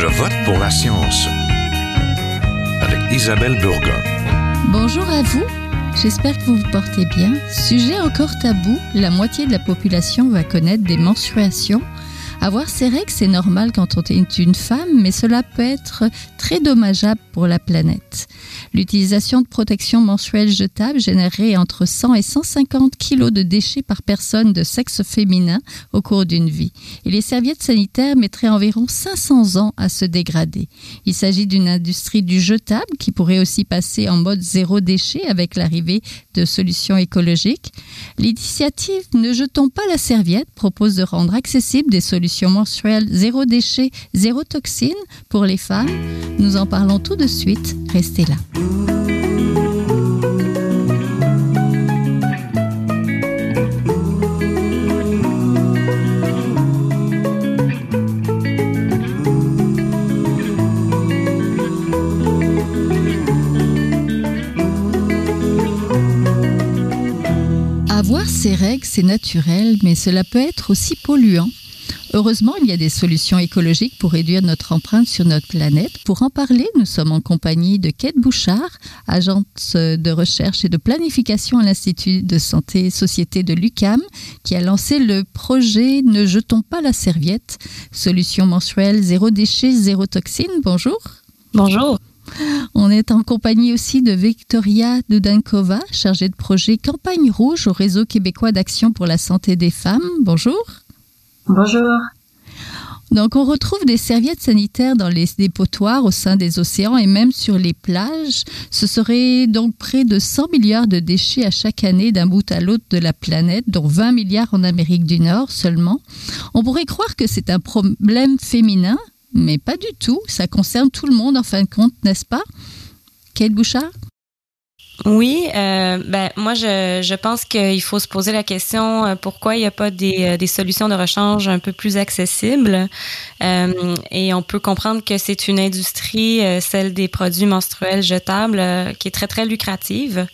Je vote pour la science avec Isabelle Burgon. Bonjour à vous. J'espère que vous vous portez bien. Sujet encore tabou, la moitié de la population va connaître des menstruations. Avoir ces règles, c'est normal quand on est une femme, mais cela peut être très dommageable pour la planète. L'utilisation de protection mensuelle jetable générerait entre 100 et 150 kilos de déchets par personne de sexe féminin au cours d'une vie. Et les serviettes sanitaires mettraient environ 500 ans à se dégrader. Il s'agit d'une industrie du jetable qui pourrait aussi passer en mode zéro déchet avec l'arrivée de solutions écologiques. L'initiative Ne jetons pas la serviette propose de rendre accessibles des solutions mensuelles zéro déchet, zéro toxine pour les femmes. Nous en parlons tout de suite. Restez là. Avoir ces règles, c'est naturel, mais cela peut être aussi polluant. Heureusement, il y a des solutions écologiques pour réduire notre empreinte sur notre planète. Pour en parler, nous sommes en compagnie de Kate Bouchard, agente de recherche et de planification à l'Institut de santé et société de l'UCAM, qui a lancé le projet Ne jetons pas la serviette, solution mensuelle zéro déchet, zéro toxine. Bonjour. Bonjour. On est en compagnie aussi de Victoria Dudankova, chargée de projet Campagne Rouge au réseau québécois d'action pour la santé des femmes. Bonjour. Bonjour. Donc, on retrouve des serviettes sanitaires dans les dépotoirs au sein des océans et même sur les plages. Ce serait donc près de 100 milliards de déchets à chaque année d'un bout à l'autre de la planète, dont 20 milliards en Amérique du Nord seulement. On pourrait croire que c'est un problème féminin, mais pas du tout. Ça concerne tout le monde en fin de compte, n'est-ce pas? Kate Bouchard? Oui, euh, ben moi je, je pense qu'il faut se poser la question euh, pourquoi il n'y a pas des, euh, des solutions de rechange un peu plus accessibles? Euh, et on peut comprendre que c'est une industrie, celle des produits menstruels jetables, qui est très très lucrative.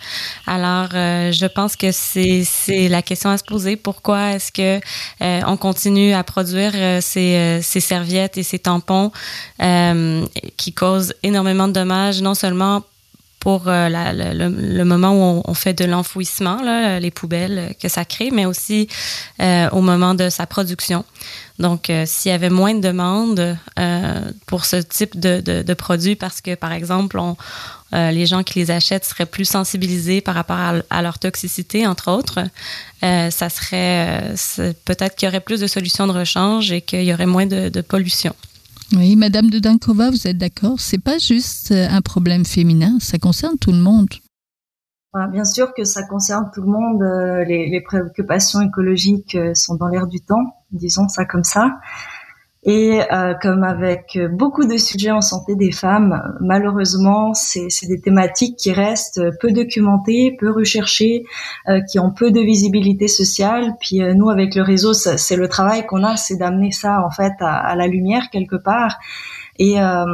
Alors je pense que c'est c'est la question à se poser pourquoi est-ce que on continue à produire ces, ces serviettes et ces tampons qui causent énormément de dommages non seulement pour euh, le, moment où on, fait de l'enfouissement, les poubelles que ça crée, mais aussi euh, au moment de sa production. Donc, euh, s'il y avait moins de demandes pour ce type de, de, produits, parce que, par exemple, les gens qui les achètent seraient plus sensibilisés par rapport à, leur toxicité, entre autres, ça serait peut-être qu'il y aurait plus de solutions de rechange et qu'il y aurait moins de pollution. Oui, Madame de Dankova, vous êtes d'accord? C'est pas juste euh, un problème féminin, ça concerne tout le monde. Bien sûr que ça concerne tout le monde. Euh, les, les préoccupations écologiques euh, sont dans l'air du temps, disons ça comme ça. Et euh, comme avec beaucoup de sujets en santé des femmes, malheureusement, c'est des thématiques qui restent peu documentées, peu recherchées, euh, qui ont peu de visibilité sociale. Puis euh, nous, avec le réseau, c'est le travail qu'on a, c'est d'amener ça en fait à, à, la lumière quelque part. Et euh,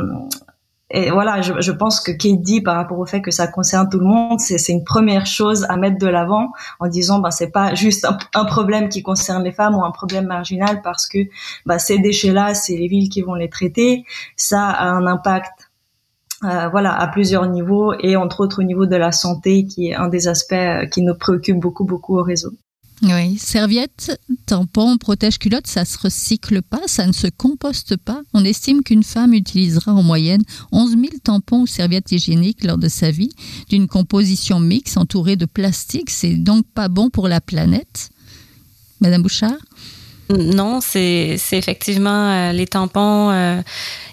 et voilà, je, pense que Kate dit par rapport au fait que ça concerne tout le monde, c'est une première chose à mettre de l'avant en disant bah c'est pas juste un, problème qui concerne les femmes ou un problème marginal parce que bah, ces déchets-là, c'est les villes qui vont les traiter. Ça a un impact euh, voilà, à plusieurs niveaux et entre autres au niveau de la santé, qui est un des aspects euh, qui nous préoccupe beaucoup, beaucoup au réseau. Oui, serviette, tampon, protège-culotte, ça se recycle pas, ça ne se composte pas. On estime qu'une femme utilisera en moyenne 11 000 tampons ou serviettes hygiéniques lors de sa vie, d'une composition mixte entourée de plastique. C'est donc pas bon pour la planète. Madame Bouchard? Non, c'est effectivement euh, les tampons. Euh,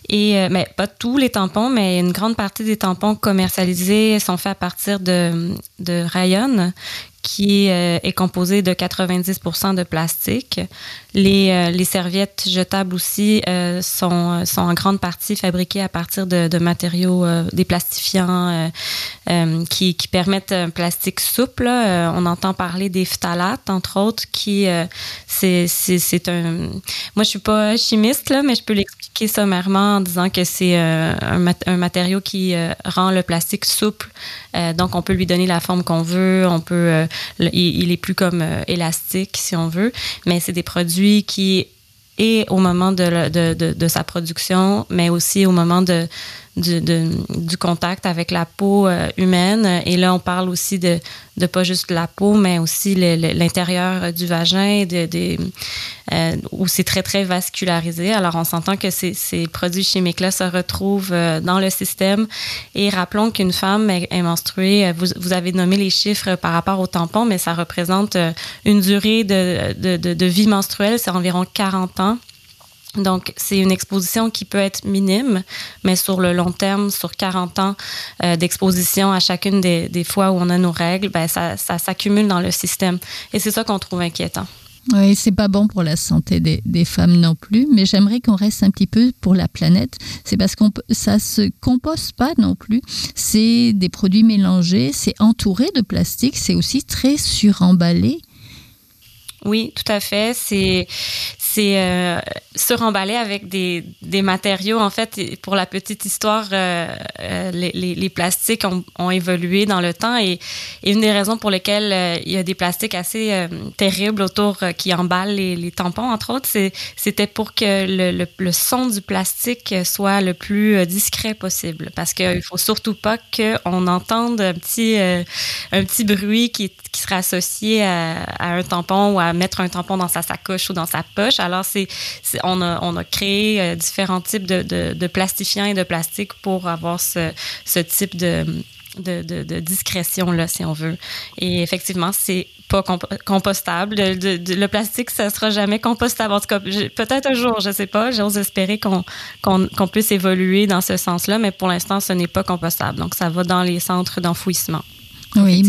et euh, mais pas tous les tampons, mais une grande partie des tampons commercialisés sont faits à partir de, de qui euh, est composé de 90 de plastique. Les, euh, les serviettes jetables aussi euh, sont, en grande partie fabriquées à partir de, matériaux des plastifiants qui, permettent un plastique souple. on entend parler des phtalates, entre autres, qui c'est, un... Moi, je suis pas chimiste, là, mais je peux l'expliquer sommairement en disant que c'est un matériau qui rend le plastique souple. Donc, on peut lui donner la forme qu'on veut. On peut il, il, est plus comme euh, élastique, si on veut, mais c'est des produits qui et au moment de, de, de sa production, mais aussi au moment de, du, du contact avec la peau euh, humaine. Et là, on parle aussi de, de pas juste la peau, mais aussi l'intérieur du vagin, de, de euh, où c'est très, très vascularisé. Alors, on s'entend que ces, ces produits chimiques-là se retrouvent euh, dans le système. Et rappelons qu'une femme est, menstruée, vous, vous, avez nommé les chiffres par rapport au tampon, mais ça représente une durée de, de, de vie menstruelle, c'est environ 40 ans. Donc, c'est une exposition qui peut être minime, mais sur le long terme, sur 40 ans euh, d'exposition à chacune des, fois où on a nos règles, ben, ça, s'accumule dans le système. Et c'est ça qu'on trouve inquiétant. Oui, c'est pas bon pour la santé des, des femmes non plus, mais j'aimerais qu'on reste un petit peu pour la planète. C'est parce qu'on ça se compose pas non plus. C'est des produits mélangés, c'est entouré de plastique, c'est aussi très suremballé. Oui, tout à fait. C'est c'est euh, suremballé avec des, matériaux. En fait, pour la petite histoire, euh, euh, les, plastiques ont, évolué dans le temps et, une des raisons pour lesquelles il y a des plastiques assez terribles autour qui emballent les, tampons, entre autres, c'était pour que le, son du plastique soit le plus discret possible. Parce qu'il faut surtout pas qu'on entende un petit, un petit bruit qui, qui serait associé à, à un tampon ou à mettre un tampon dans sa sacoche ou dans sa poche. Alors, c'est, on, a, on a créé euh, différents types de, de, de, plastifiants et de plastique pour avoir ce, ce type de, de, de, discrétion là si on veut. Et effectivement c'est pas comp compostable. De, de, de, le plastique ça sera jamais compostable. En tout cas peut-être un jour je sais pas. J'ose espérer qu'on qu'on qu puisse évoluer dans ce sens là mais pour l'instant ce n'est pas compostable. Donc ça va dans les centres d'enfouissement. Oui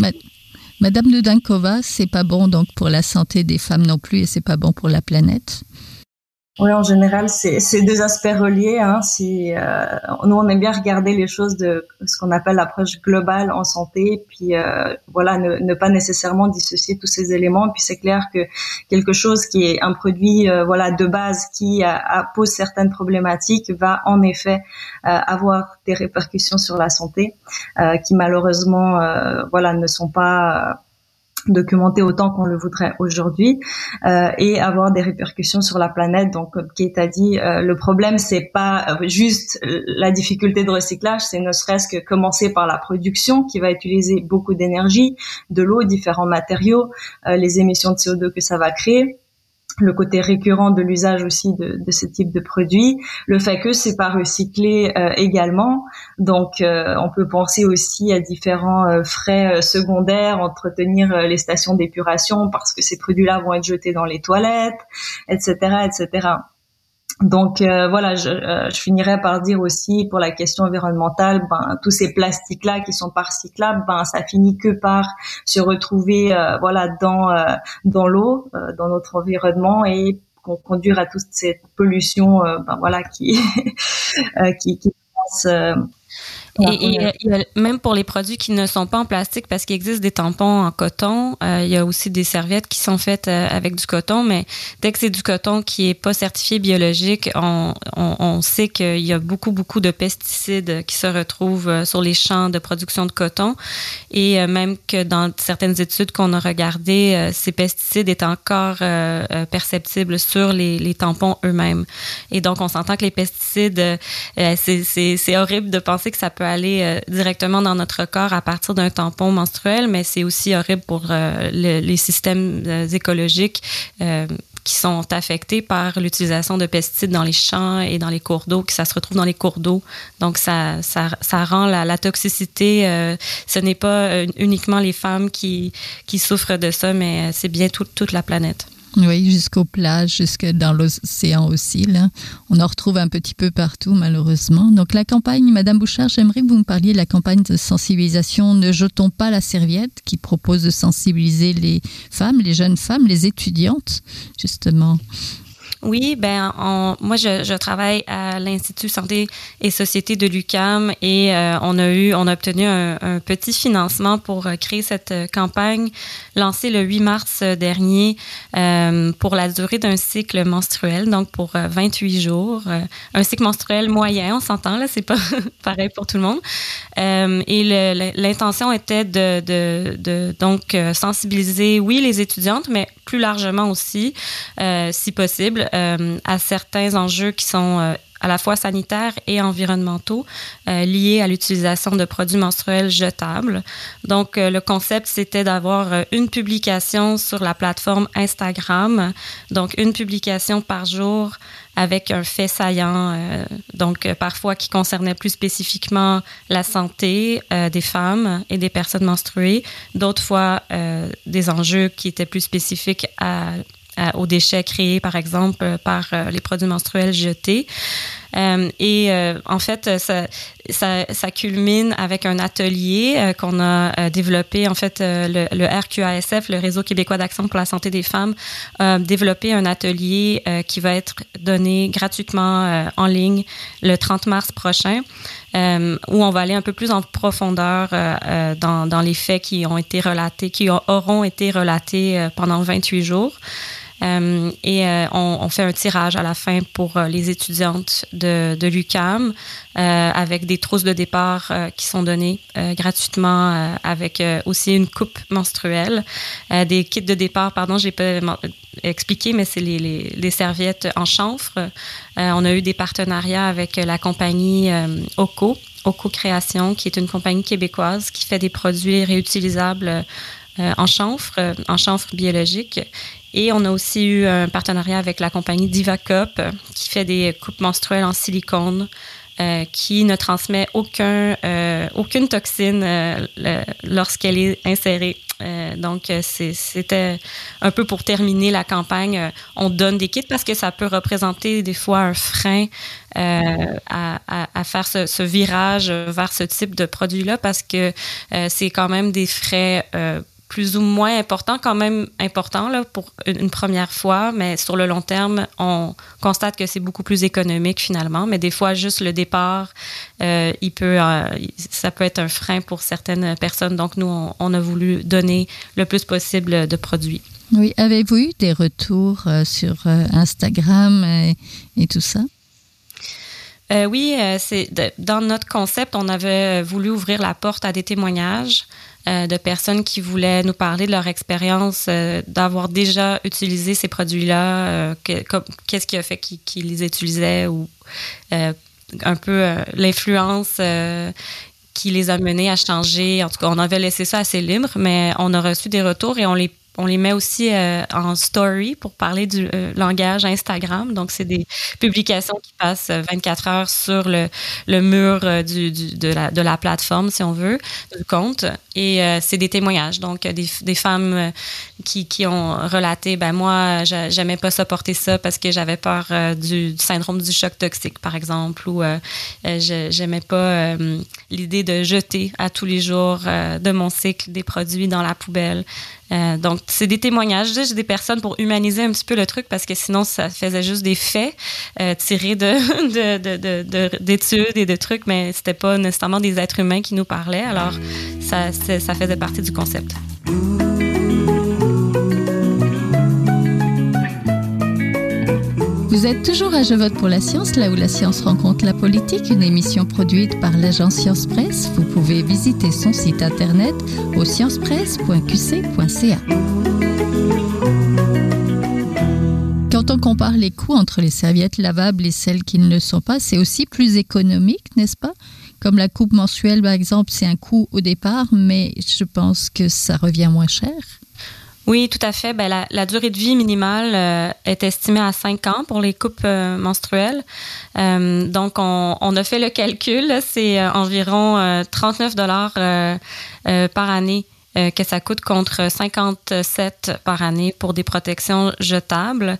Madame de Dankova, c'est pas bon donc pour la santé des femmes non plus et c'est pas bon pour la planète. Oui, en général, c'est deux aspects reliés. Hein. Euh, nous, on aime bien regarder les choses de ce qu'on appelle l'approche globale en santé, puis euh, voilà, ne, ne, pas nécessairement dissocier tous ces éléments. Puis c'est clair que quelque chose qui est un produit, euh, voilà, de base qui a, pose certaines problématiques va en effet euh, avoir des répercussions sur la santé, euh, qui malheureusement, euh, voilà, ne sont pas documenter autant qu'on le voudrait aujourd'hui euh, et avoir des répercussions sur la planète. Donc, comme Kate a dit, euh, le problème c'est pas juste la difficulté de recyclage, c'est ne serait-ce que commencer par la production qui va utiliser beaucoup d'énergie, de l'eau, différents matériaux, euh, les émissions de CO2 que ça va créer le côté récurrent de l'usage aussi de, de, ce type de produit, le fait que c'est pas recyclé euh, également. Donc, euh, on peut penser aussi à différents euh, frais euh, secondaires, entretenir euh, les stations d'épuration parce que ces produits-là vont être jetés dans les toilettes, etc., etc. Donc euh, voilà, je, euh, je, finirais par dire aussi pour la question environnementale, ben, tous ces plastiques là qui sont pas recyclables, ben ça finit que par se retrouver euh, voilà dans euh, dans l'eau, euh, dans notre environnement et conduire à toute cette pollution ben voilà qui qui, qui passe et, et, même pour les produits qui ne sont pas en plastique, parce qu'il existe des tampons en coton, euh, il y a aussi des serviettes qui sont faites euh, avec du coton, mais dès que c'est du coton qui est pas certifié biologique, on, on, on sait qu'il y a beaucoup, beaucoup de pesticides qui se retrouvent euh, sur les champs de production de coton. Et euh, même que dans certaines études qu'on a regardées, euh, ces pesticides étaient encore euh, perceptibles sur les, les tampons eux-mêmes. Et donc, on s'entend que les pesticides, c'est horrible de penser que ça peut aller euh, directement dans notre corps à partir d'un tampon menstruel, mais c'est aussi horrible pour euh, le, les systèmes euh, écologiques qui sont affectés par l'utilisation de pesticides dans les champs et dans les cours d'eau, que ça se retrouve dans les cours d'eau. Donc, ça, ça, rend la, toxicité, ce n'est pas uniquement les femmes qui, qui souffrent de ça, mais c'est bien tout, toute la planète. Oui, jusqu'aux plages, jusque dans l'océan aussi. Là. On en retrouve un petit peu partout, malheureusement. Donc la campagne, Madame Bouchard, j'aimerais que vous me parliez de la campagne de sensibilisation Ne jetons pas la serviette, qui propose de sensibiliser les femmes, les jeunes femmes, les étudiantes, justement. Oui, ben moi je, travaille à l'Institut Santé et Société de l'UCAM et euh, on a eu on a obtenu un, petit financement pour euh, créer cette euh, campagne lancée le 8 mars dernier pour la durée d'un cycle menstruel, donc pour 28 jours, un cycle menstruel moyen, on s'entend là, c'est pas pareil pour tout le monde. et l'intention était de, de, de donc sensibiliser oui les étudiantes, mais plus largement aussi, si possible à certains enjeux qui sont à la fois sanitaires et environnementaux euh, liés à l'utilisation de produits menstruels jetables. Donc, euh, le concept, c'était d'avoir euh, une publication sur la plateforme Instagram, donc une publication par jour avec un fait saillant, donc parfois qui concernait plus spécifiquement la santé des femmes et des personnes menstruées, d'autres fois des enjeux qui étaient plus spécifiques à euh, aux déchets créés, par exemple, euh, par euh, les produits menstruels jetés. et en fait, ça, ça, ça, culmine avec un atelier qu'on a développé. En fait, le, le, RQASF, le Réseau québécois d'action pour la santé des femmes, a développé un atelier qui va être donné gratuitement en ligne le 30 mars prochain. Euh, où on va aller un peu plus en profondeur euh, dans, dans, les faits qui ont été relatés, qui auront été relatés pendant 28 jours. Euh, et euh, on, on, fait un tirage à la fin pour euh, les étudiantes de, de l'UCAM avec des trousses de départ qui sont données gratuitement avec aussi une coupe menstruelle, des kits de départ, pardon, j'ai pas expliqué, mais c'est les, les, les, serviettes en chanfre. on a eu des partenariats avec la compagnie OCO, OCO Création, qui est une compagnie québécoise qui fait des produits réutilisables en chanfre, en chanfre biologique. Et on a aussi eu un partenariat avec la compagnie Divacop qui fait des coupes menstruelles en silicone. Euh, qui ne transmet aucun, euh, aucune toxine euh, lorsqu'elle est insérée. Euh, donc, c'était un peu pour terminer la campagne. on donne des kits parce que ça peut représenter des fois un frein à, à, faire ce, virage vers ce type de produit-là parce que c'est quand même des frais plus ou moins important, quand même important là, pour une première fois, mais sur le long terme, on constate que c'est beaucoup plus économique finalement. Mais des fois, juste le départ, euh, il peut, euh, ça peut être un frein pour certaines personnes. Donc nous, on, on, a voulu donner le plus possible de produits. Oui, avez-vous eu des retours euh, sur Instagram et, et tout ça? Euh, oui, c'est dans notre concept, on avait voulu ouvrir la porte à des témoignages euh, de personnes qui voulaient nous parler de leur expérience euh, d'avoir déjà utilisé ces produits-là, euh, qu'est-ce qui a fait qu'ils les utilisaient ou un peu l'influence qui les a menés à changer. En tout cas, on avait laissé ça assez libre, mais on a reçu des retours et on les on les met aussi euh, en story pour parler du euh, langage Instagram. Donc, c'est des publications qui passent 24 heures sur le, mur euh, du, de, la, plateforme, si on veut, du compte. Et c'est des témoignages. Donc, des, femmes qui, ont relaté, ben moi, j'aimais pas ça porter ça parce que j'avais peur du, du, syndrome du choc toxique, par exemple, ou j'aimais pas l'idée de jeter à tous les jours de mon cycle des produits dans la poubelle. Euh, donc, c'est des témoignages juste des personnes pour humaniser un petit peu le truc parce que sinon, ça faisait juste des faits euh, tirés de, de, de, d'études et de trucs, mais c'était pas nécessairement des êtres humains qui nous parlaient. Alors, ça, ça faisait partie du concept. Vous êtes toujours à Je vote pour la science, là où la science rencontre la politique, une émission produite par l'agence Science Presse. Vous pouvez visiter son site internet au sciencepresse.qc.ca. Quand on compare les coûts entre les serviettes lavables et celles qui ne le sont pas, c'est aussi plus économique, n'est-ce pas? Comme la coupe mensuelle, par exemple, c'est un coût au départ, mais je pense que ça revient moins cher. Oui, tout à fait. Ben, la, durée de vie minimale euh, est estimée à 5 ans pour les coupes euh, menstruelles. Euh, donc, on, on, a fait le calcul. C'est environ 39 dollars par année euh, que ça coûte contre 57 par année pour des protections jetables.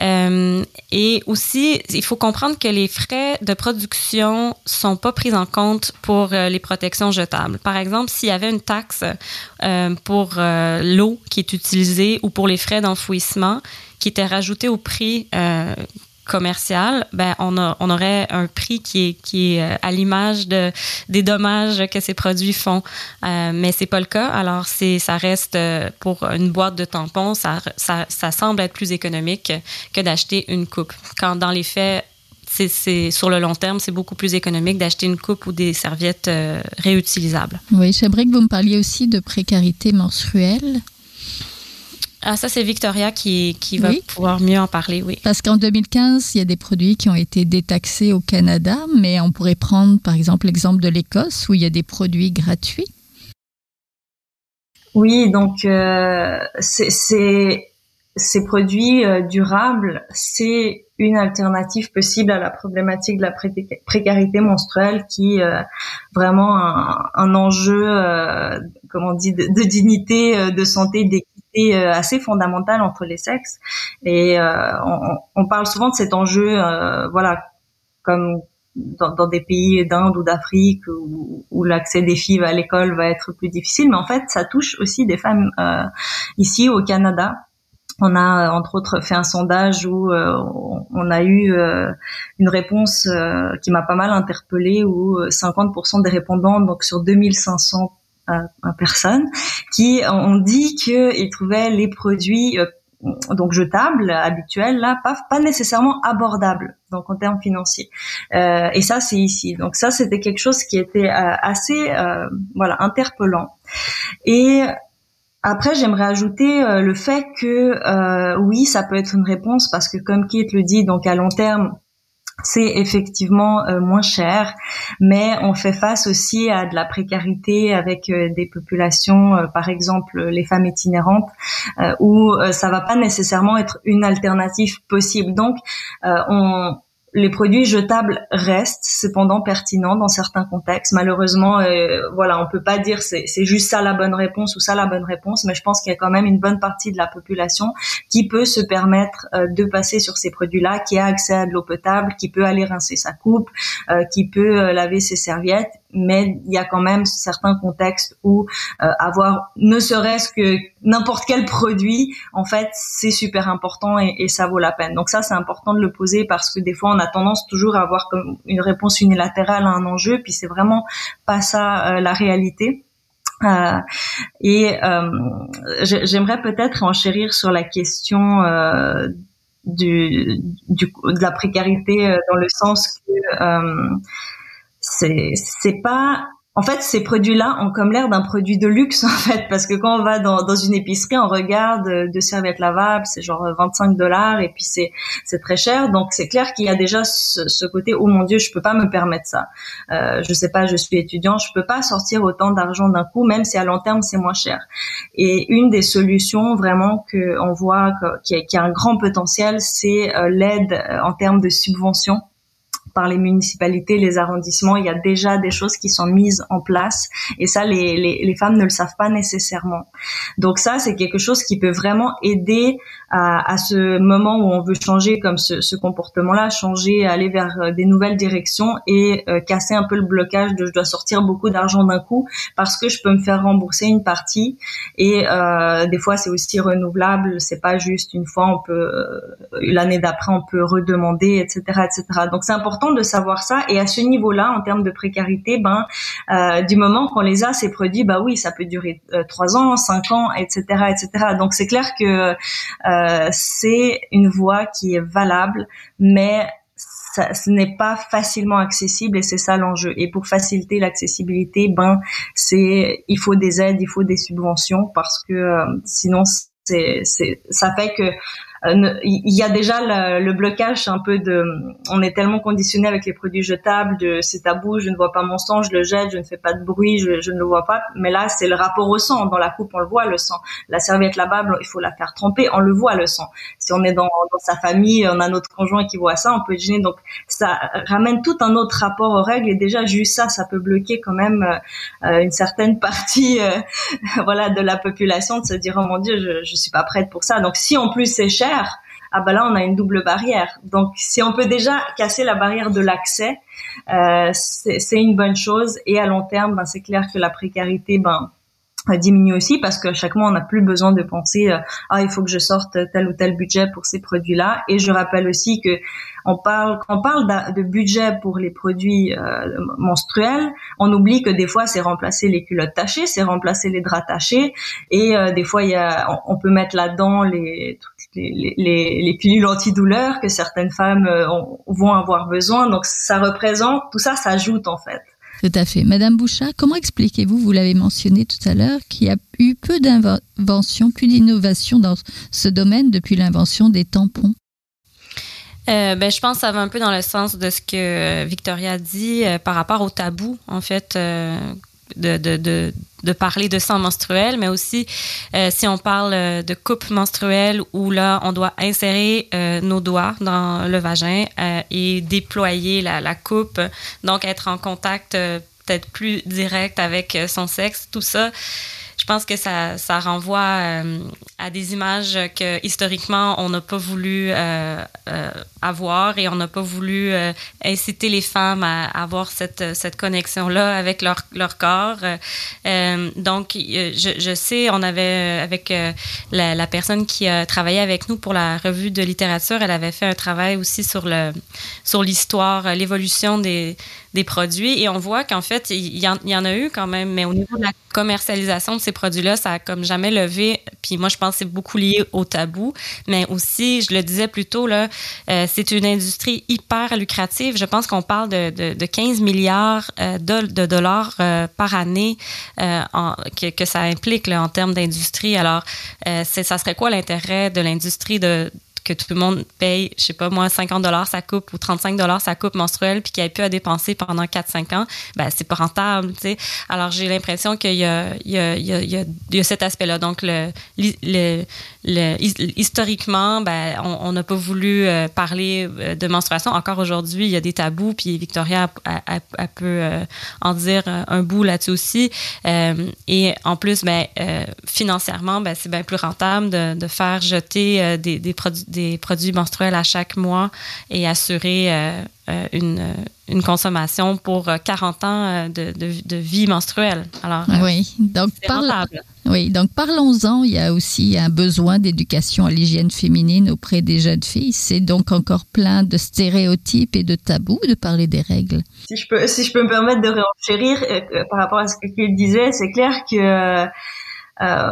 Euh, et aussi, il faut comprendre que les frais de production sont pas pris en compte pour euh, les protections jetables. Par exemple, s'il y avait une taxe pour l'eau qui est utilisée ou pour les frais d'enfouissement qui était rajoutée au prix commercial, ben on, a, on aurait un prix qui est, qui est euh, à l'image de, des dommages que ces produits font. Euh, mais c'est pas le cas. Alors, c'est, ça reste euh, pour une boîte de tampons, ça, ça, ça semble être plus économique que d'acheter une coupe. Quand dans les faits, c'est, sur le long terme, c'est beaucoup plus économique d'acheter une coupe ou des serviettes euh, réutilisables. Oui, j'aimerais que vous me parliez aussi de précarité menstruelle. Ah, ça, c'est Victoria qui, qui va pouvoir mieux en parler, oui. Parce qu'en 2015, il y a des produits qui ont été détaxés au Canada, mais on pourrait prendre, par exemple, l'exemple de l'Écosse, où il y a des produits gratuits. Oui, donc euh, c'est ces produits euh, durables, c'est une alternative possible à la problématique de la précarité menstruelle qui est euh, vraiment un, enjeu, euh, comment on dit, de, dignité, de santé, d'équité assez fondamental entre les sexes. Et on, on, parle souvent de cet enjeu, voilà, comme dans, dans, des pays d'Inde ou d'Afrique où, où l'accès des filles à l'école va être plus difficile, mais en fait, ça touche aussi des femmes ici au Canada on a entre autres fait un sondage où euh, on a eu euh, une réponse euh, qui m'a pas mal interpellée où 50% des répondants, donc sur 2500 personnes, qui ont dit qu'ils trouvaient les produits donc jetables, habituels, là, pas, pas nécessairement abordables, donc en termes financiers. Euh, et ça, c'est ici. Donc ça, c'était quelque chose qui était assez, euh, voilà, interpellant. Et après, j'aimerais ajouter euh, le fait que euh, oui, ça peut être une réponse parce que comme Kate le dit, donc à long terme, c'est effectivement euh, moins cher, mais on fait face aussi à de la précarité avec des populations, par exemple les femmes itinérantes, où ça va pas nécessairement être une alternative possible. Donc, on, les produits jetables restent cependant pertinents dans certains contextes. Malheureusement, euh, voilà, on peut pas dire c'est c'est juste ça la bonne réponse ou ça la bonne réponse, mais je pense qu'il y a quand même une bonne partie de la population qui peut se permettre euh, de passer sur ces produits-là, qui a accès à de l'eau potable, qui peut aller rincer sa coupe, euh, qui peut laver ses serviettes mais il y a quand même certains contextes où euh, avoir ne serait-ce que n'importe quel produit, en fait, c'est super important et, ça vaut la peine. Donc ça, c'est important de le poser parce que des fois, on a tendance toujours à avoir comme une réponse unilatérale à un enjeu, puis c'est vraiment pas ça euh, la réalité. Euh, et euh, j'aimerais peut-être enchérir sur la question euh, du, du, de la précarité dans le sens que c'est c'est pas en fait, ces produits-là ont comme l'air d'un produit de luxe, en fait, parce que quand on va dans, dans une épicerie, on regarde euh, de serviettes lavables, c'est genre 25 dollars, et puis c'est c'est très cher. Donc c'est clair qu'il y a déjà ce, ce, côté oh mon dieu, je peux pas me permettre ça. Euh, je sais pas, je suis étudiant, je peux pas sortir autant d'argent d'un coup, même si à long terme c'est moins cher. Et une des solutions vraiment que on voit qui a, qui a un grand potentiel, c'est euh, l'aide euh, en termes de subventions par les municipalités, les arrondissements, il y a déjà des choses qui sont mises en place et ça, les, les, les femmes ne le savent pas nécessairement. Donc ça, c'est quelque chose qui peut vraiment aider à, à, ce moment où on veut changer comme ce, ce comportement-là, changer, aller vers euh, des nouvelles directions et euh, casser un peu le blocage de je dois sortir beaucoup d'argent d'un coup parce que je peux me faire rembourser une partie et euh, des fois c'est aussi renouvelable, c'est pas juste une fois, on peut euh, l'année d'après on peut redemander, etc., etc. Donc c'est important de savoir ça et à ce niveau-là, en termes de précarité, ben euh, du moment qu'on les a ces produits, bah oui, ça peut durer trois ans, cinq ans, etc., etc. Donc c'est clair que euh, c'est une voie qui est valable, mais ça, ce n'est pas facilement accessible et c'est ça l'enjeu. Et pour faciliter l'accessibilité, ben c'est il faut des aides, il faut des subventions parce que euh, sinon c'est, ça fait que euh, il y a déjà le, blocage un peu de on est tellement conditionné avec les produits jetables de c'est tabou je ne vois pas mon sang je le jette je ne fais pas de bruit je, je ne le vois pas. Mais là c'est le rapport au sang. Dans la coupe on le voit le sang. La serviette lavable il faut la faire tremper on le voit le sang. Si on est dans, dans sa famille on a notre conjoint qui voit ça on peut être donc ça ramène tout un autre rapport aux règles. Et déjà juste ça ça peut bloquer quand même euh, une certaine partie euh, voilà de la population de se dire oh mon dieu je, je suis pas prête pour ça. Donc si en plus c'est cher ah ben là on a une double barrière. Donc si on peut déjà casser la barrière de l'accès, euh, c'est une bonne chose. Et à long terme, ben, c'est clair que la précarité, ben diminue aussi parce que chaque mois on n'a plus besoin de penser euh, ah il faut que je sorte tel ou tel budget pour ces produits-là. Et je rappelle aussi que on parle on parle de budget pour les produits euh, menstruels on oublie que des fois c'est remplacer les culottes tachées c'est remplacer les draps tachés. Et euh, des fois il y a on, peut mettre là-dedans les les, les, les pilules antidouleurs que certaines femmes vont avoir besoin. Donc ça représente tout ça s'ajoute en fait Tout à fait. Madame Bouchard, comment expliquez-vous, vous l'avez mentionné tout à l'heure, qu'il y a eu peu d'inventions, plus d'innovations dans ce domaine depuis l'invention des tampons? Euh, ben, je pense que ça va un peu dans le sens de ce que Victoria dit euh, par rapport au tabou, en fait, euh, de, de, de, parler de sang menstruel, mais aussi euh, si on parle de coupe menstruelle où là, on doit insérer euh, nos doigts dans le vagin euh, et déployer la, la, coupe, donc être en contact peut-être plus direct avec son sexe, tout ça je pense que ça, ça renvoie euh, à des images que historiquement on n'a pas voulu euh, euh, avoir et on n'a pas voulu inciter les femmes à, avoir cette, cette connexion-là avec leur, leur corps. donc, je, je, sais, on avait avec la, la, personne qui a travaillé avec nous pour la revue de littérature, elle avait fait un travail aussi sur le sur l'histoire, l'évolution des des produits et on voit qu'en fait, il y, en, a eu quand même, mais au niveau de la commercialisation de ces produits-là, ça a comme jamais levé. Puis moi, je pense que c'est beaucoup lié au tabou, mais aussi, je le disais plus tôt, là, euh, c'est une industrie hyper lucrative. Je pense qu'on parle de, de, de, 15 milliards euh, de, dollars euh, par année que, que, ça implique en termes d'industrie. Alors, ça serait quoi l'intérêt de l'industrie de que tout le monde paye, je sais pas moi, 50 dollars sa coupe ou 35 dollars sa coupe menstruelle puis qu'il ait plus à dépenser pendant 4-5 ans, ben c'est pas rentable, tu. Alors j'ai l'impression qu'il y a, il y, a, il y, a, il y a cet aspect-là. Donc historiquement, ben on n'a pas voulu euh, parler euh, de menstruation. Encore aujourd'hui, il y a des tabous puis Victoria a, a, peut euh, en dire un bout là-dessus aussi. et en plus, ben financièrement, ben c'est bien plus rentable de, faire jeter des produits des produits menstruels à chaque mois et assurer euh, euh, une, une, consommation pour 40 euh, ans de, de, vie menstruelle. Alors, oui, donc, oui, donc parlons-en. Il y a aussi un besoin d'éducation à l'hygiène féminine auprès des jeunes filles. C'est donc encore plein de stéréotypes et de tabous de parler des règles. Si je peux, si je peux me permettre de réenchérir par rapport à ce qu'il disait, c'est clair que euh,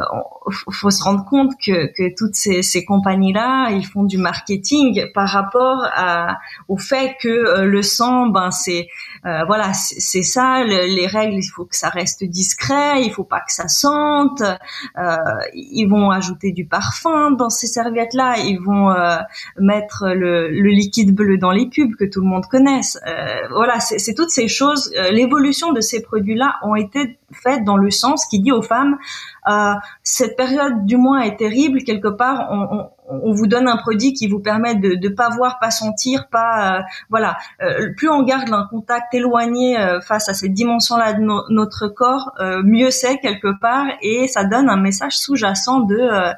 faut se rendre compte que, que toutes ces, ces compagnies-là, ils font du marketing par rapport à, au fait que euh, le sang, ben c'est euh, voilà, c'est ça. les règles, il faut que ça reste discret, il faut pas que ça sente. Euh, ils vont ajouter du parfum dans ces serviettes-là, ils vont euh, mettre le, le, liquide bleu dans les pubs que tout le monde connaisse. voilà, c'est toutes ces choses. L'évolution de ces produits-là ont été faites dans le sens qui dit aux femmes euh, cette période du mois est terrible. Quelque part, on, on, vous donne un produit qui vous permet de ne pas voir, pas sentir, pas euh, voilà. Euh, plus on garde un contact éloigné face à cette dimension-là de notre corps, mieux c'est quelque part, et ça donne un message sous-jacent de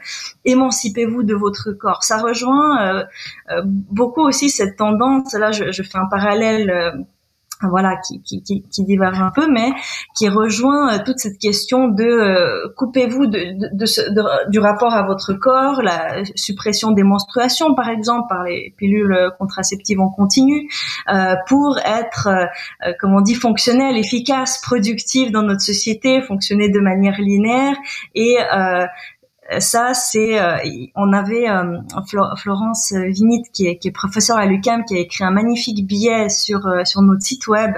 émancipez-vous de votre corps. Ça rejoint beaucoup aussi cette tendance. Là, je, je fais un parallèle voilà qui, qui, diverge un peu mais qui rejoint euh, toute cette question de euh, coupez-vous du rapport à votre corps la suppression des menstruations par exemple par les pilules contraceptives en continu euh, pour être comme on dit fonctionnel efficace productif dans notre société fonctionner de manière linéaire et ça, c'est, euh, on avait euh, Florence Vinit qui est, qui est professeure à l'UQAM qui a écrit un magnifique billet sur euh, sur notre site web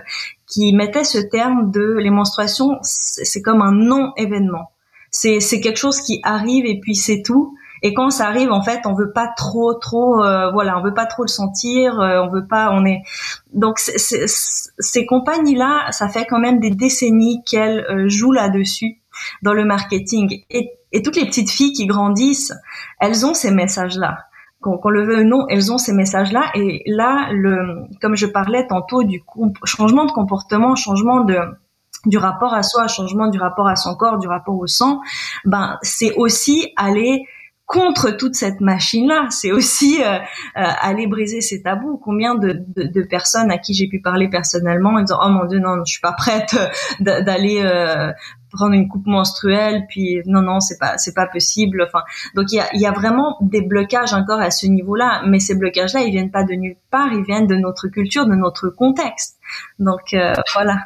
qui mettait ce terme de les menstruations, c'est comme un non-événement. C'est c'est quelque chose qui arrive et puis c'est tout. Et quand ça arrive, en fait, on veut pas trop, trop, voilà, on veut pas trop le sentir, on veut pas, on est. Donc ces compagnies-là, ça fait quand même des décennies qu'elles jouent là-dessus dans le marketing. Et et toutes les petites filles qui grandissent, elles ont ces messages-là. Qu'on le veut ou non, elles ont ces messages-là. Et là, le, comme je parlais tantôt du changement de comportement, changement de du rapport à soi, changement du rapport à son corps, du rapport au sang, ben c'est aussi aller contre toute cette machine-là. C'est aussi euh, euh, aller briser ces tabous. Combien de, de, de personnes à qui j'ai pu parler personnellement en disant oh mon dieu non je suis pas prête d'aller euh, prendre une coupe menstruelle puis non non c'est pas c'est pas possible. Enfin donc il y a, y a vraiment des blocages encore à ce niveau-là. Mais ces blocages là ils viennent pas de nulle part. Ils viennent de notre culture de notre contexte. Donc euh, voilà.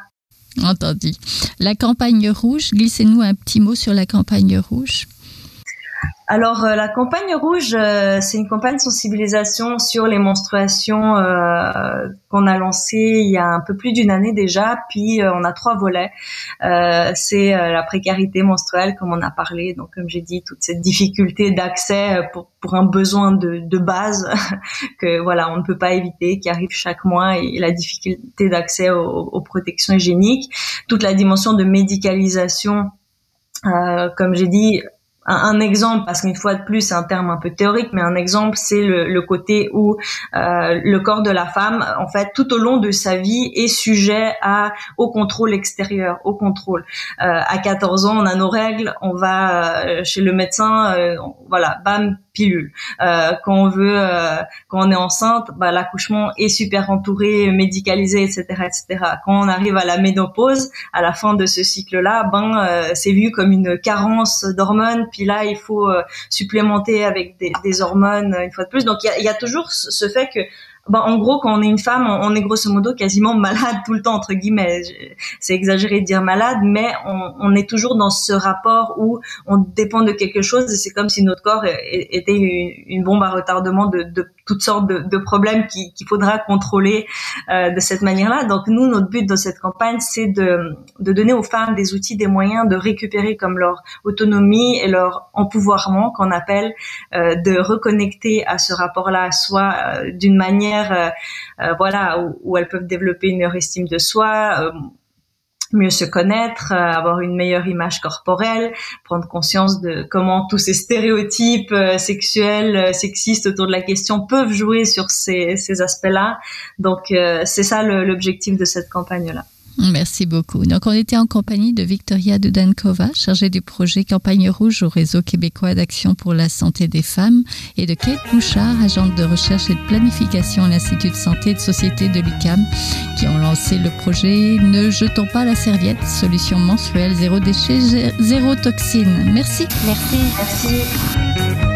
Entendu. La campagne rouge glissez-nous un petit mot sur la campagne rouge alors la campagne rouge, c'est une campagne de sensibilisation sur les menstruations qu'on a lancée il y a un peu plus d'une année déjà. Puis on a trois volets. c'est la précarité menstruelle, comme on a parlé. Donc comme j'ai dit, toute cette difficulté d'accès pour, pour un besoin de, de base que voilà on ne peut pas éviter, qui arrive chaque mois, et la difficulté d'accès aux, aux protections hygiéniques, toute la dimension de médicalisation euh, comme j'ai dit, un, exemple, parce qu'une fois de plus, c'est un terme un peu théorique, mais un exemple, c'est le, le, côté où euh, le corps de la femme, en fait, tout au long de sa vie, est sujet à au contrôle extérieur, au contrôle. Euh, à 14 ans, on a nos règles, on va euh, chez le médecin, euh, voilà, bam, pilule. Euh, quand on veut, euh, quand on est enceinte, bah, l'accouchement est super entouré, médicalisé, etc., etc. Quand on arrive à la ménopause, à la fin de ce cycle-là, ben euh, c'est vu comme une carence d'hormones. Puis là, il faut euh, supplémenter avec des, des, hormones une fois de plus. Donc il y a, y a, toujours ce fait que bah, en gros, quand on est une femme, on est grosso modo quasiment malade tout le temps, entre guillemets. C'est exagéré de dire malade, mais on, est toujours dans ce rapport où on dépend de quelque chose et c'est comme si notre corps était une, bombe à retardement de, de toutes sortes de, de problèmes qu'il faudra contrôler euh, de cette manière-là. Donc nous, notre but dans cette campagne, c'est de, de donner aux femmes des outils, des moyens de récupérer comme leur autonomie et leur empouvoirment qu'on appelle, euh, de reconnecter à ce rapport-là à soi euh, d'une manière, euh, euh, voilà, où, où, elles peuvent développer une meilleure estime de soi euh, mieux se connaître, euh, avoir une meilleure image corporelle, prendre conscience de comment tous ces stéréotypes euh, sexuels, euh, sexistes autour de la question peuvent jouer sur ces, ces aspects-là. Donc c'est ça l'objectif de cette campagne-là. Merci beaucoup. Donc, on était en compagnie de Victoria Dudankova, chargée du projet Campagne Rouge au réseau québécois d'action pour la santé des femmes, et de Kate Bouchard, agente de recherche et de planification à l'Institut de santé et de société de l'UCAM, qui ont lancé le projet Ne jetons pas la serviette, solution mensuelle, zéro déchet, zéro toxine. Merci. Merci. Merci.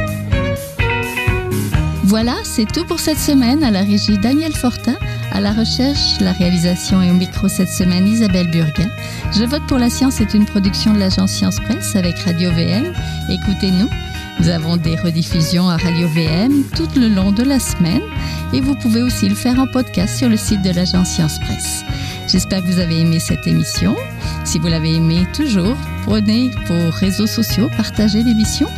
Voilà, c'est tout pour cette semaine à la régie Daniel Fortin. À la recherche, la réalisation et au micro cette semaine Isabelle Burguin. Je vote pour la science est une production de l'agence Science Presse avec Radio VM. Écoutez-nous. Nous avons des rediffusions à Radio VM tout le long de la semaine et vous pouvez aussi le faire en podcast sur le site de l'agence Science Presse. J'espère que vous avez aimé cette émission. Si vous l'avez aimé toujours, prenez vos réseaux sociaux, partagez l'émission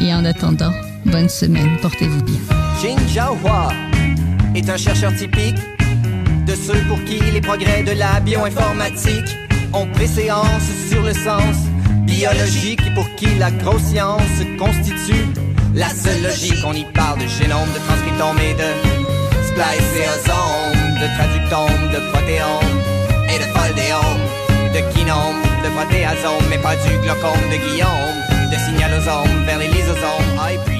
et en attendant, bonne semaine, portez-vous bien. Jin Jiahua est un chercheur typique de ceux pour qui les progrès de la bioinformatique ont préséance sur le sens biologique et pour qui la grosse science constitue la seule logique. On y parle de génome, de transcriptome et de spliceosome, de traductome, de protéome et de foldéome, de kinome, de protéasome, mais pas du glaucome de Guillaume, de signalosome vers les lysosomes.